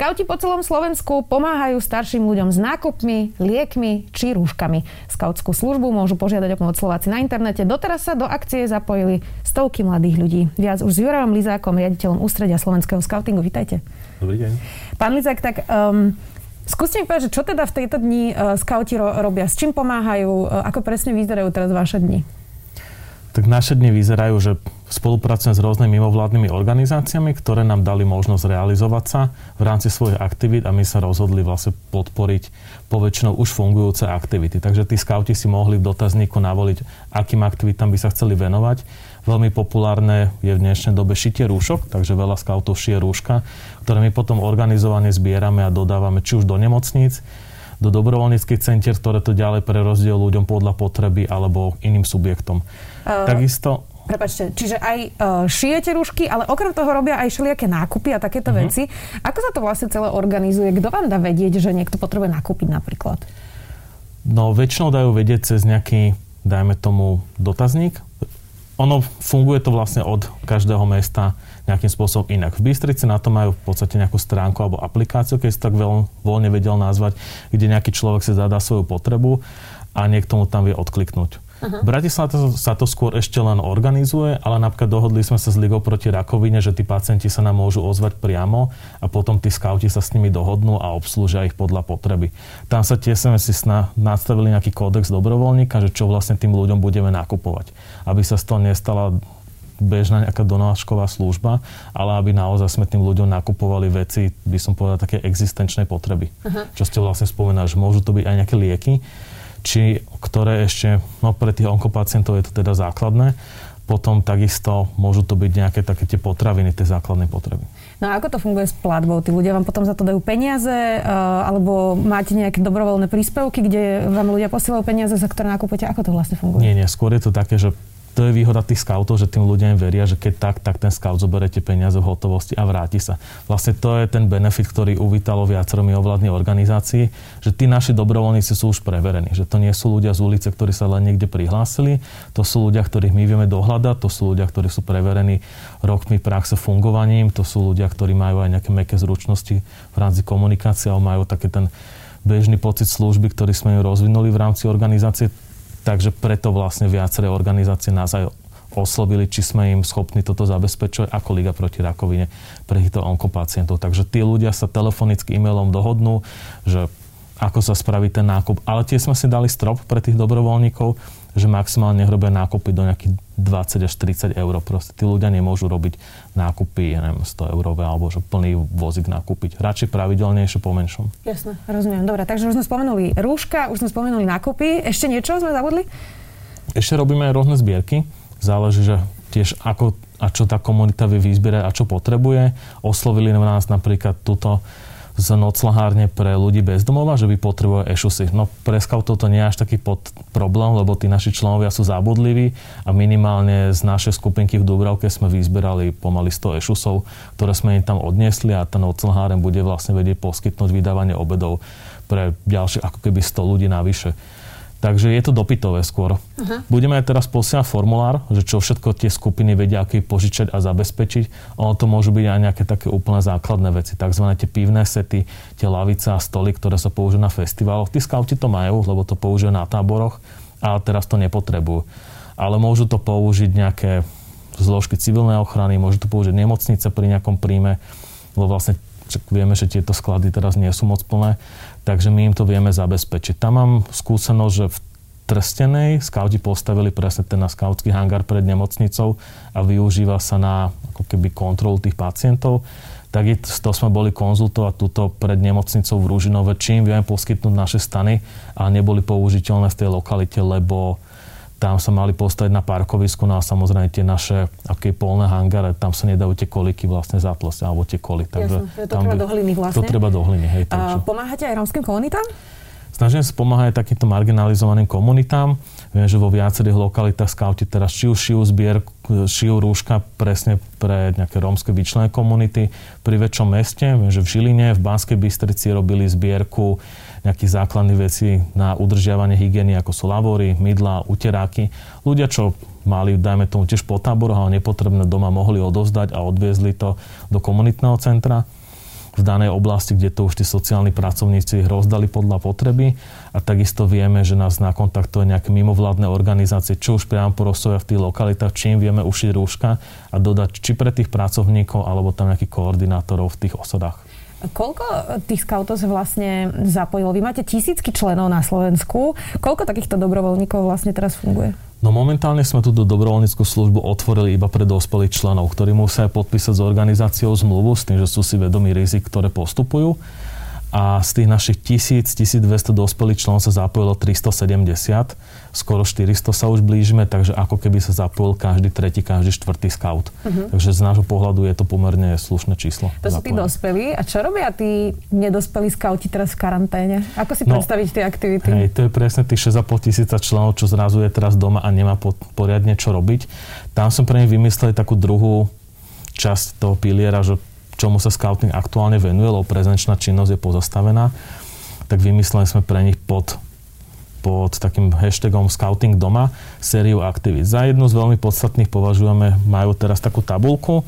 Skauti po celom Slovensku pomáhajú starším ľuďom s nákupmi, liekmi či rúškami. Skautskú službu môžu požiadať o pomoc Slováci na internete. Doteraz sa do akcie zapojili stovky mladých ľudí. Viac už s Jurajom Lizákom, riaditeľom Ústredia slovenského skautingu. Vítajte. Dobrý deň. Pán Lizák, tak um, skúste mi povedať, čo teda v tejto dni uh, skauti ro- robia, s čím pomáhajú, uh, ako presne vyzerajú teraz vaše dni? Tak naše dni vyzerajú, že spolupracujeme s rôznymi mimovládnymi organizáciami, ktoré nám dali možnosť realizovať sa v rámci svojich aktivít a my sa rozhodli vlastne podporiť poväčšinou už fungujúce aktivity. Takže tí skauti si mohli v dotazníku navoliť, akým aktivitám by sa chceli venovať Veľmi populárne je v dnešnej dobe šitie rúšok, takže veľa skautov šije rúška, ktoré my potom organizovane zbierame a dodávame či už do nemocníc, do dobrovoľníckých centier, ktoré to ďalej prerozdiel ľuďom podľa potreby alebo iným subjektom. Uh, Takisto Prepačte, čiže aj uh, šijete rúšky, ale okrem toho robia aj všelijaké nákupy a takéto uh-huh. veci. Ako sa to vlastne celé organizuje? Kto vám dá vedieť, že niekto potrebuje nakúpiť napríklad? No, väčšinou dajú vedieť cez nejaký, dajme tomu, dotazník, ono funguje to vlastne od každého mesta nejakým spôsobom inak. V Bystrici na to majú v podstate nejakú stránku alebo aplikáciu, keď si tak veľ, voľne vedel nazvať, kde nejaký človek si zadá svoju potrebu a niekto mu tam vie odkliknúť. Uh-huh. V Bratislave sa to skôr ešte len organizuje, ale napríklad dohodli sme sa s Ligou proti rakovine, že tí pacienti sa nám môžu ozvať priamo a potom tí skauti sa s nimi dohodnú a obslúžia ich podľa potreby. Tam sa tiež sme si sna, nastavili nejaký kódex dobrovoľníka, že čo vlastne tým ľuďom budeme nakupovať. Aby sa z toho nestala bežná nejaká donášková služba, ale aby naozaj sme tým ľuďom nakupovali veci, by som povedal, také existenčnej potreby. Uh-huh. Čo ste vlastne spomenali, že môžu to byť aj nejaké lieky, či ktoré ešte, no pre tých onkopacientov je to teda základné, potom takisto môžu to byť nejaké také tie potraviny, tie základné potreby. No a ako to funguje s platbou? Tí ľudia vám potom za to dajú peniaze, uh, alebo máte nejaké dobrovoľné príspevky, kde vám ľudia posielajú peniaze, za ktoré nakupujete? Ako to vlastne funguje? Nie, nie, skôr je to také, že to je výhoda tých scoutov, že tým ľuďom veria, že keď tak, tak ten scout zoberete peniaze v hotovosti a vráti sa. Vlastne to je ten benefit, ktorý uvítalo viacero mimovládnych organizácií, že tí naši dobrovoľníci sú už preverení, že to nie sú ľudia z ulice, ktorí sa len niekde prihlásili, to sú ľudia, ktorých my vieme dohľadať, to sú ľudia, ktorí sú preverení rokmi praxe fungovaním, to sú ľudia, ktorí majú aj nejaké meké zručnosti v rámci komunikácie, alebo majú také ten bežný pocit služby, ktorý sme ju rozvinuli v rámci organizácie Takže preto vlastne viaceré organizácie nás aj oslovili, či sme im schopní toto zabezpečovať ako Liga proti rakovine pre týchto onkopacientov. Takže tí ľudia sa telefonicky e-mailom dohodnú, že ako sa spraví ten nákup. Ale tiež sme si dali strop pre tých dobrovoľníkov, že maximálne robia nákupy do nejakých 20 až 30 eur. Proste tí ľudia nemôžu robiť nákupy, ja neviem, 100 eurové alebo že plný vozík nakúpiť. Radšej pravidelnejšie po menšom. Jasné, rozumiem. Dobre, takže už sme spomenuli rúška, už sme spomenuli nákupy. Ešte niečo sme zabudli? Ešte robíme aj rôzne zbierky. Záleží, že tiež ako a čo tá komunita vie vyzbierať a čo potrebuje. Oslovili nás napríklad túto z noclahárne pre ľudí bez domova, že by potrebovali ešusy. No pre scoutov to nie je až taký pod problém, lebo tí naši členovia sú zábudliví a minimálne z našej skupinky v Dubravke sme vyzberali pomaly 100 ešusov, ktoré sme im tam odniesli a ten noclaháren bude vlastne vedieť poskytnúť vydávanie obedov pre ďalšie ako keby 100 ľudí navyše. Takže je to dopytové skôr. Uh-huh. Budeme aj teraz posielať formulár, že čo všetko tie skupiny vedia aký požičať a zabezpečiť. Ono to môžu byť aj nejaké také úplne základné veci, tzv. tie pivné sety, tie lavice a stoly, ktoré sa použijú na festivaloch. Tí skauti to majú, lebo to použijú na táboroch, ale teraz to nepotrebujú. Ale môžu to použiť nejaké zložky civilnej ochrany, môžu to použiť nemocnice pri nejakom príjme, lebo vlastne vieme, že tieto sklady teraz nie sú moc plné takže my im to vieme zabezpečiť. Tam mám skúsenosť, že v Trstenej skauti postavili presne ten na skautský hangár pred nemocnicou a využíva sa na ako keby kontrolu tých pacientov. Tak to sme boli konzultovať túto pred nemocnicou v Rúžinove, čím vieme poskytnúť naše stany a neboli použiteľné v tej lokalite, lebo tam sa mali postaviť na parkovisku, no a samozrejme tie naše aké polné hangare, tam sa nedajú tie koliky vlastne zatlosť, alebo tie koly. Takže Jasne, to tam treba by, do hliny vlastne. To treba do hliny, hej. Takže. A pomáhate aj rómskym komunitám? Snažíme sa pomáhať takýmto marginalizovaným komunitám. Viem, že vo viacerých lokalitách skauti teraz už šijú zbier, šijú rúška presne pre nejaké rómske vyčlené komunity pri väčšom meste. Viem, že v Žiline, v Banskej Bystrici robili zbierku nejakých základných vecí na udržiavanie hygieny, ako sú lavory, mydla, uteráky. Ľudia, čo mali, dajme tomu, tiež po táboroch, ale nepotrebné doma mohli odovzdať a odviezli to do komunitného centra v danej oblasti, kde to už tí sociálni pracovníci rozdali podľa potreby. A takisto vieme, že nás nakontaktuje nejaké mimovládne organizácie, čo už priamo porostovia v tých lokalitách, čím vieme ušiť rúška a dodať či pre tých pracovníkov, alebo tam nejakých koordinátorov v tých osadách. Koľko tých skautov sa vlastne zapojilo? Vy máte tisícky členov na Slovensku. Koľko takýchto dobrovoľníkov vlastne teraz funguje? No momentálne sme túto dobrovoľníckú službu otvorili iba pre dospelých členov, ktorí musia podpísať s organizáciou zmluvu s tým, že sú si vedomí rizik, ktoré postupujú a z tých našich 1000-1200 dospelých členov sa zapojilo 370, skoro 400 sa už blížime, takže ako keby sa zapojil každý tretí, každý štvrtý scout. Uh-huh. Takže z nášho pohľadu je to pomerne slušné číslo. To sú tí dospelí. A čo robia tí nedospelí scouti teraz v karanténe? Ako si no, predstaviť tie aktivity? Hej, to je presne tých 6,5 tisíca členov, čo zrazu je teraz doma a nemá poriadne čo robiť. Tam som pre nich vymyslel takú druhú časť toho piliera, že čomu sa scouting aktuálne venuje, lebo prezenčná činnosť je pozastavená, tak vymysleli sme pre nich pod pod takým hashtagom Scouting doma sériu aktivít. Za jednu z veľmi podstatných považujeme, majú teraz takú tabulku,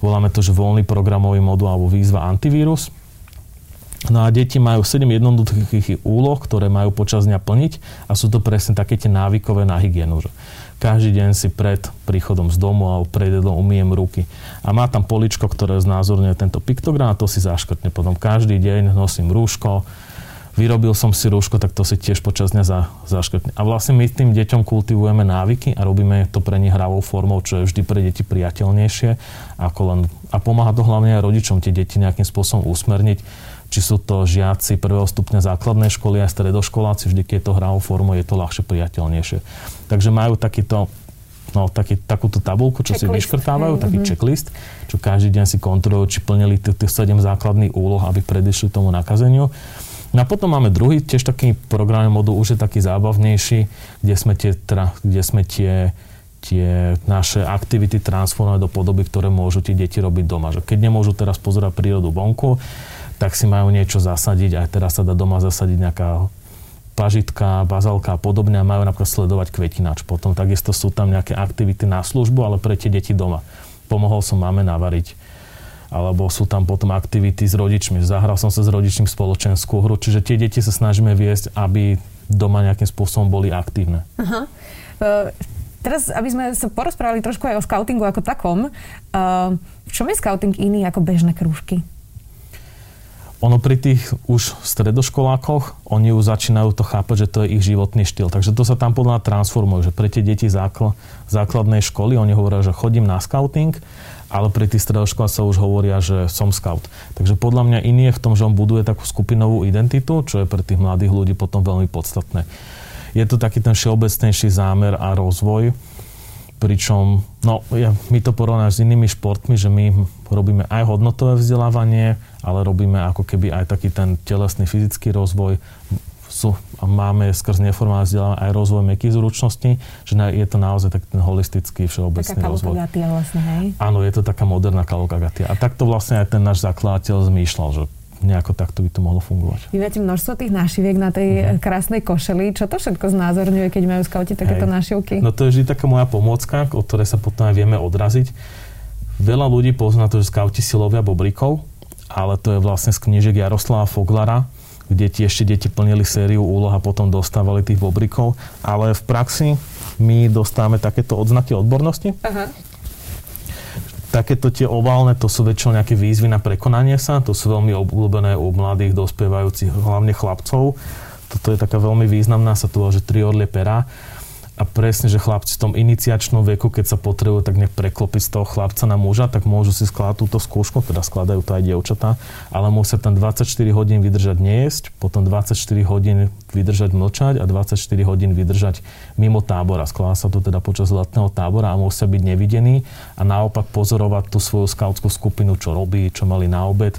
voláme to, že voľný programový modul alebo výzva antivírus. No a deti majú 7 jednoduchých úloh, ktoré majú počas dňa plniť a sú to presne také tie návykové na hygienu. Každý deň si pred príchodom z domu alebo pred jedlom umiem ruky. A má tam poličko, ktoré znázorňuje tento piktogram a to si zaškrtne. Potom každý deň nosím rúško, vyrobil som si rúško, tak to si tiež počas dňa za, zaškrtne. A vlastne my tým deťom kultivujeme návyky a robíme to pre nich hravou formou, čo je vždy pre deti priateľnejšie. Ako len, a pomáha to hlavne aj rodičom tie deti nejakým spôsobom usmerniť či sú to žiaci prvého stupňa základnej školy a stredoškoláci, vždy keď je to hrávou formou, je to ľahšie priateľnejšie. Takže majú takýto no, taký, takúto tabulku, čo checklist, si vyškrtávajú, hej, taký uh-huh. checklist, čo každý deň si kontrolujú, či plnili tých, tých 7 základných úloh, aby predišli tomu nakazeniu. No a potom máme druhý, tiež taký programový modul, už je taký zábavnejší, kde sme tie, tra, kde sme tie tie naše aktivity transformovať do podoby, ktoré môžu tie deti robiť doma. Že keď nemôžu teraz pozerať prírodu vonku, tak si majú niečo zasadiť. Aj teraz sa dá doma zasadiť nejaká pažitka, bazalka a podobne a majú napríklad sledovať kvetinač. Potom takisto sú tam nejaké aktivity na službu, ale pre tie deti doma. Pomohol som máme navariť. Alebo sú tam potom aktivity s rodičmi. Zahral som sa s rodičným spoločenskú hru. Čiže tie deti sa snažíme viesť, aby doma nejakým spôsobom boli aktívne. Aha. Uh, teraz, aby sme sa porozprávali trošku aj o scoutingu ako takom, uh, v čom je scouting iný ako bežné krúžky? Ono pri tých už stredoškolákoch, oni už začínajú to chápať, že to je ich životný štýl. Takže to sa tam podľa transformuje, že pre tie deti zákl- základnej školy, oni hovoria, že chodím na scouting, ale pri tých stredoškolách sa už hovoria, že som scout. Takže podľa mňa iný je v tom, že on buduje takú skupinovú identitu, čo je pre tých mladých ľudí potom veľmi podstatné. Je to taký ten všeobecnejší zámer a rozvoj, pričom, no, ja, my to porovnáme s inými športmi, že my robíme aj hodnotové vzdelávanie, ale robíme ako keby aj taký ten telesný, fyzický rozvoj. Sú, a máme skrz neformálne vzdelávanie aj rozvoj mekých zručností, že je to naozaj taký ten holistický, všeobecný taká rozvoj. Taká vlastne, hej? Áno, je to taká moderná kalokagatia. A takto vlastne aj ten náš zakladateľ zmýšľal, že nejako takto by to mohlo fungovať. Vy máte množstvo tých nášiviek na tej uh-huh. krásnej košeli. Čo to všetko znázorňuje, keď majú skauti takéto nášivky? No to je vždy taká moja pomôcka, od ktorej sa potom aj vieme odraziť. Veľa ľudí pozná to, že skauti si lovia bobrikov, ale to je vlastne z knižek Jaroslava Foglara, kde tie ešte deti plnili sériu úloh a potom dostávali tých bobrikov. Ale v praxi my dostávame takéto odznaky odbornosti. Aha. Takéto tie oválne, to sú väčšinou nejaké výzvy na prekonanie sa, to sú veľmi obľúbené u mladých dospievajúcich, hlavne chlapcov. Toto je taká veľmi významná, sa to že tri orlie pera a presne, že chlapci v tom iniciačnom veku, keď sa potrebujú tak nech preklopiť z toho chlapca na muža, tak môžu si skladať túto skúšku, teda skladajú to aj dievčatá, ale musia tam 24 hodín vydržať nejesť, potom 24 hodín vydržať mlčať a 24 hodín vydržať mimo tábora. Skladá sa to teda počas letného tábora a musia byť nevidení a naopak pozorovať tú svoju skautskú skupinu, čo robí, čo mali na obed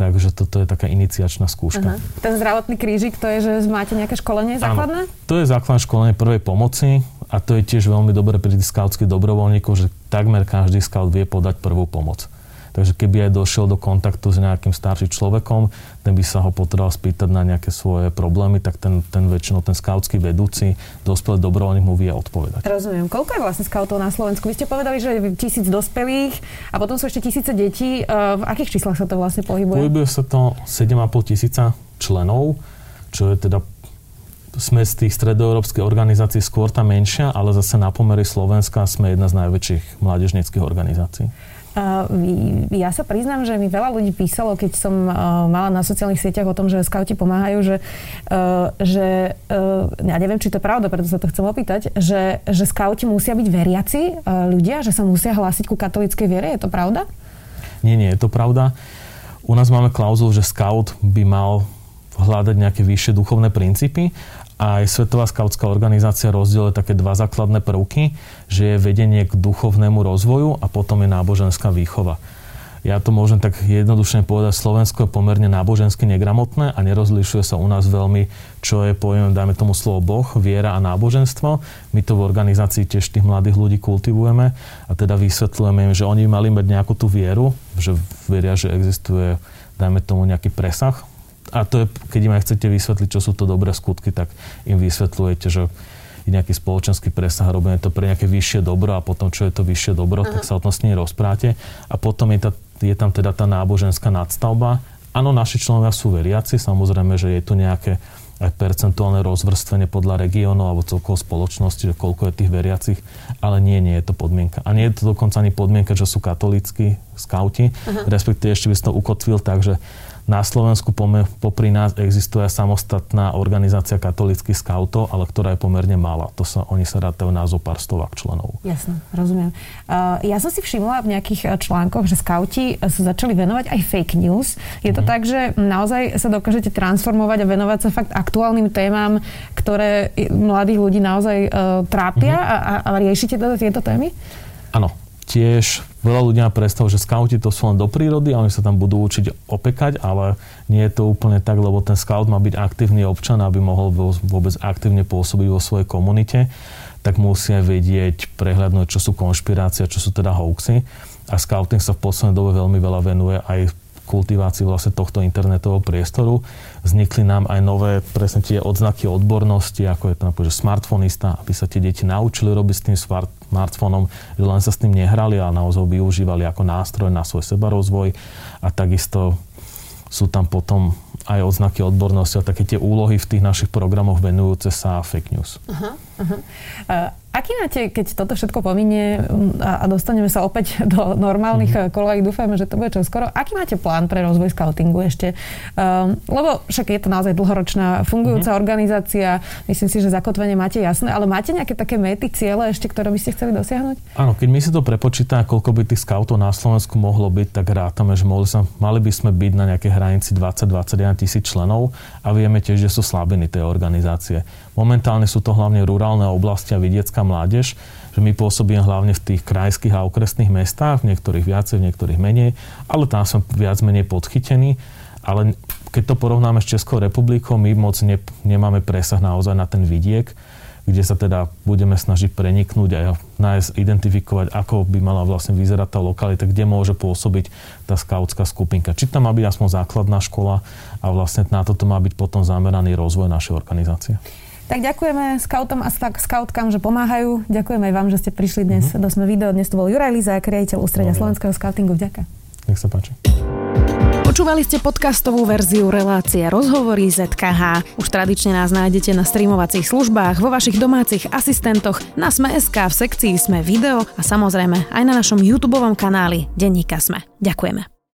Takže toto je taká iniciačná skúška. Aha. Ten zdravotný krížik, to je, že máte nejaké školenie základné? Áno, to je základné školenie prvej pomoci a to je tiež veľmi dobré pri skautských dobrovoľníkov, že takmer každý scout vie podať prvú pomoc. Takže keby aj došiel do kontaktu s nejakým starším človekom, ten by sa ho potreboval spýtať na nejaké svoje problémy, tak ten, ten väčšinou ten skautský vedúci, dospelý dobrovoľník mu vie odpovedať. Rozumiem. Koľko je vlastne skautov na Slovensku? Vy ste povedali, že tisíc dospelých a potom sú ešte tisíce detí. E, v akých číslach sa to vlastne pohybuje? Pohybuje sa to 7,5 tisíca členov, čo je teda sme z tých stredoeurópskych organizácií skôr tá menšia, ale zase na pomery Slovenska sme jedna z najväčších mládežnických organizácií. Ja sa priznám, že mi veľa ľudí písalo, keď som mala na sociálnych sieťach o tom, že skauti pomáhajú, že, že ja neviem, či to je pravda, preto sa to chcem opýtať, že, že skauti musia byť veriaci ľudia, že sa musia hlásiť ku katolíckej viere. Je to pravda? Nie, nie, je to pravda. U nás máme klauzul, že scout by mal hľadať nejaké vyššie duchovné princípy aj Svetová skautská organizácia rozdieluje také dva základné prvky, že je vedenie k duchovnému rozvoju a potom je náboženská výchova. Ja to môžem tak jednoduchne povedať, Slovensko je pomerne nábožensky negramotné a nerozlišuje sa u nás veľmi, čo je pojem, dajme tomu slovo Boh, viera a náboženstvo. My to v organizácii tiež tých mladých ľudí kultivujeme a teda vysvetľujeme im, že oni mali mať nejakú tú vieru, že veria, že existuje, dajme tomu nejaký presah a to je, keď im aj chcete vysvetliť, čo sú to dobré skutky, tak im vysvetľujete, že je nejaký spoločenský presah a robíme to pre nejaké vyššie dobro a potom, čo je to vyššie dobro, Aha. tak sa o tom s nimi rozpráte. A potom je, tá, je tam teda tá náboženská nadstavba. Áno, naši členovia sú veriaci, samozrejme, že je tu nejaké aj percentuálne rozvrstvenie podľa regiónu alebo celkovo spoločnosti, že koľko je tých veriacich, ale nie, nie je to podmienka. A nie je to dokonca ani podmienka, že sú katolícky skauti, uh-huh. respektíve ešte by som to ukotvil tak, že na Slovensku popri nás existuje samostatná organizácia katolických skautov, ale ktorá je pomerne malá. To sa, oni sa rátajú na zo pár stovák členov. Jasne, rozumiem. Uh, ja som si všimla v nejakých článkoch, že skauti sa začali venovať aj fake news. Je to mm. tak, že naozaj sa dokážete transformovať a venovať sa fakt aktuálnym témam, ktoré mladých ľudí naozaj uh, trápia mm-hmm. a, a riešite teda tieto témy? Áno, tiež veľa ľudí má predstavu, že skauti to sú len do prírody a oni sa tam budú učiť opekať, ale nie je to úplne tak, lebo ten scout má byť aktívny občan, aby mohol vôbec aktívne pôsobiť vo svojej komunite, tak musia vedieť, prehľadnúť, čo sú konšpirácie, čo sú teda hoaxy. A scouting sa v poslednej dobe veľmi veľa venuje aj kultivácii vlastne tohto internetového priestoru. Vznikli nám aj nové presne tie odznaky odbornosti, ako je to napríklad smartfonista, aby sa tie deti naučili robiť s tým smartfónom, že len sa s tým nehrali, ale naozaj využívali ako nástroj na svoj sebarozvoj a takisto sú tam potom aj odznaky odbornosti a také tie úlohy v tých našich programoch venujúce sa fake news. Uh-huh, uh-huh. Uh, Aký máte, keď toto všetko pominie mm, a, a dostaneme sa opäť do normálnych mm-hmm. kolej, dúfajme, že to bude skoro, aký máte plán pre rozvoj scoutingu ešte? Um, lebo však je to naozaj dlhoročná fungujúca mm-hmm. organizácia, myslím si, že zakotvenie máte jasné, ale máte nejaké také mety, ciele ešte, ktoré by ste chceli dosiahnuť? Áno, keď my si to prepočítame, koľko by tých scoutov na Slovensku mohlo byť, tak rátame, že mohli, sa, mali by sme byť na nejakej hranici 20-21 tisíc členov a vieme tiež, že sú slabiny tej organizácie. Momentálne sú to hlavne rurálne oblasti a vidiecká mládež, že my pôsobíme hlavne v tých krajských a okresných mestách, v niektorých viacej, v niektorých menej, ale tam sme viac menej podchytení. Ale keď to porovnáme s Českou republikou, my moc ne, nemáme presah naozaj na ten vidiek, kde sa teda budeme snažiť preniknúť a nájsť, identifikovať, ako by mala vlastne vyzerať tá lokalita, kde môže pôsobiť tá skautská skupinka. Či tam má byť aspoň základná škola a vlastne na toto má byť potom zameraný rozvoj našej organizácie. Tak ďakujeme skautom a skautkám, že pomáhajú. Ďakujeme aj vám, že ste prišli dnes mm-hmm. do Sme video. Dnes to bol Juraj Lizák, riaditeľ ústredia Slovenského skautingu. Vďaka. Nech sa páči. Počúvali ste podcastovú verziu relácie Rozhovory ZKH. Už tradične nás nájdete na streamovacích službách, vo vašich domácich asistentoch, na Sme.sk, v sekcii Sme video a samozrejme aj na našom YouTube kanáli Denníka Sme. Ďakujeme.